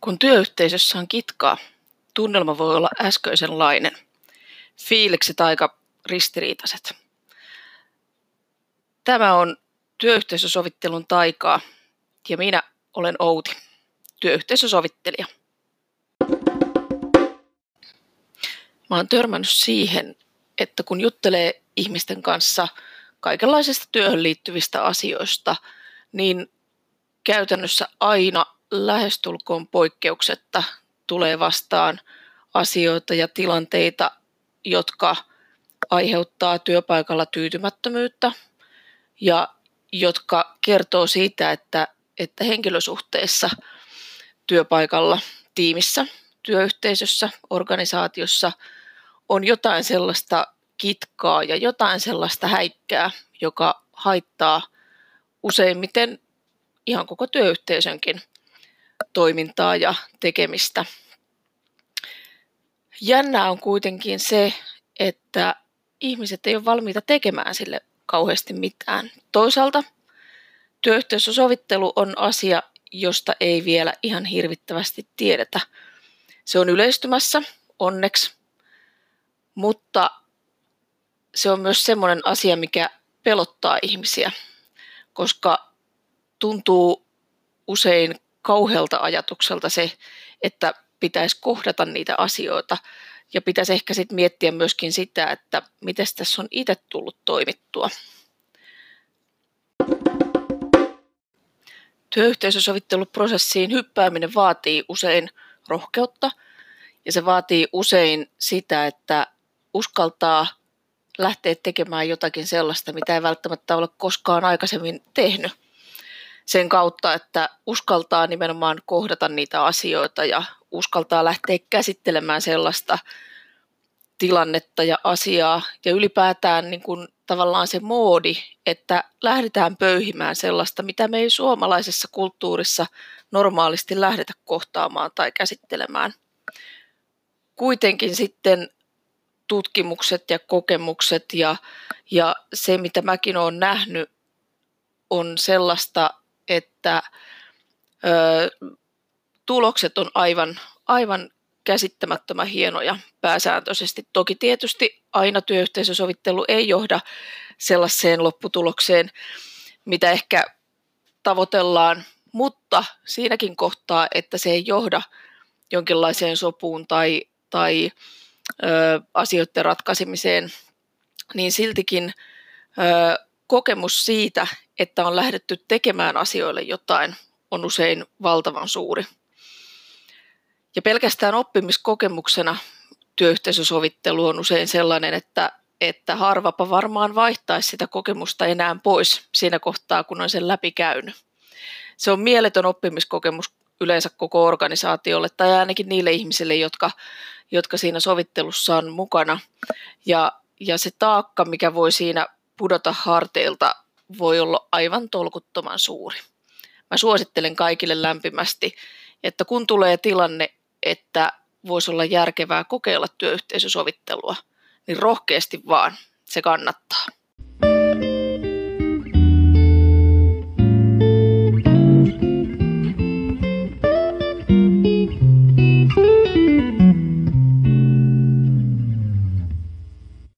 Kun työyhteisössä on kitkaa, tunnelma voi olla äskeisenlainen. Fiilikset aika ristiriitaiset. Tämä on työyhteisösovittelun taikaa ja minä olen Outi, työyhteisösovittelija. Mä oon törmännyt siihen, että kun juttelee ihmisten kanssa kaikenlaisista työhön liittyvistä asioista, niin käytännössä aina lähestulkoon poikkeuksetta tulee vastaan asioita ja tilanteita, jotka aiheuttaa työpaikalla tyytymättömyyttä ja jotka kertoo siitä, että, että henkilösuhteessa työpaikalla, tiimissä, työyhteisössä, organisaatiossa on jotain sellaista kitkaa ja jotain sellaista häikkää, joka haittaa useimmiten ihan koko työyhteisönkin toimintaa ja tekemistä. Jännää on kuitenkin se, että ihmiset ei ole valmiita tekemään sille kauheasti mitään. Toisaalta työyhteisösovittelu on asia, josta ei vielä ihan hirvittävästi tiedetä. Se on yleistymässä, onneksi, mutta se on myös semmoinen asia, mikä pelottaa ihmisiä, koska tuntuu usein kauhealta ajatukselta se, että pitäisi kohdata niitä asioita. Ja pitäisi ehkä sitten miettiä myöskin sitä, että miten tässä on itse tullut toimittua. Työyhteisösovitteluprosessiin hyppääminen vaatii usein rohkeutta. Ja se vaatii usein sitä, että uskaltaa lähteä tekemään jotakin sellaista, mitä ei välttämättä ole koskaan aikaisemmin tehnyt sen kautta, että uskaltaa nimenomaan kohdata niitä asioita ja uskaltaa lähteä käsittelemään sellaista tilannetta ja asiaa ja ylipäätään niin kuin tavallaan se moodi, että lähdetään pöyhimään sellaista, mitä me ei suomalaisessa kulttuurissa normaalisti lähdetä kohtaamaan tai käsittelemään. Kuitenkin sitten tutkimukset ja kokemukset ja, ja se, mitä mäkin olen nähnyt, on sellaista, että ö, tulokset on aivan, aivan käsittämättömän hienoja pääsääntöisesti. Toki tietysti aina työyhteisösovittelu ei johda sellaiseen lopputulokseen, mitä ehkä tavoitellaan, mutta siinäkin kohtaa, että se ei johda jonkinlaiseen sopuun tai, tai ö, asioiden ratkaisemiseen, niin siltikin ö, kokemus siitä, että on lähdetty tekemään asioille jotain, on usein valtavan suuri. Ja pelkästään oppimiskokemuksena työyhteisösovittelu on usein sellainen, että, että harvapa varmaan vaihtaisi sitä kokemusta enää pois siinä kohtaa, kun on sen läpi käynyt. Se on mieletön oppimiskokemus yleensä koko organisaatiolle tai ainakin niille ihmisille, jotka, jotka siinä sovittelussa on mukana. Ja, ja se taakka, mikä voi siinä pudota harteilta, voi olla aivan tolkuttoman suuri. Mä suosittelen kaikille lämpimästi, että kun tulee tilanne, että voisi olla järkevää kokeilla työyhteisösovittelua, niin rohkeasti vaan se kannattaa.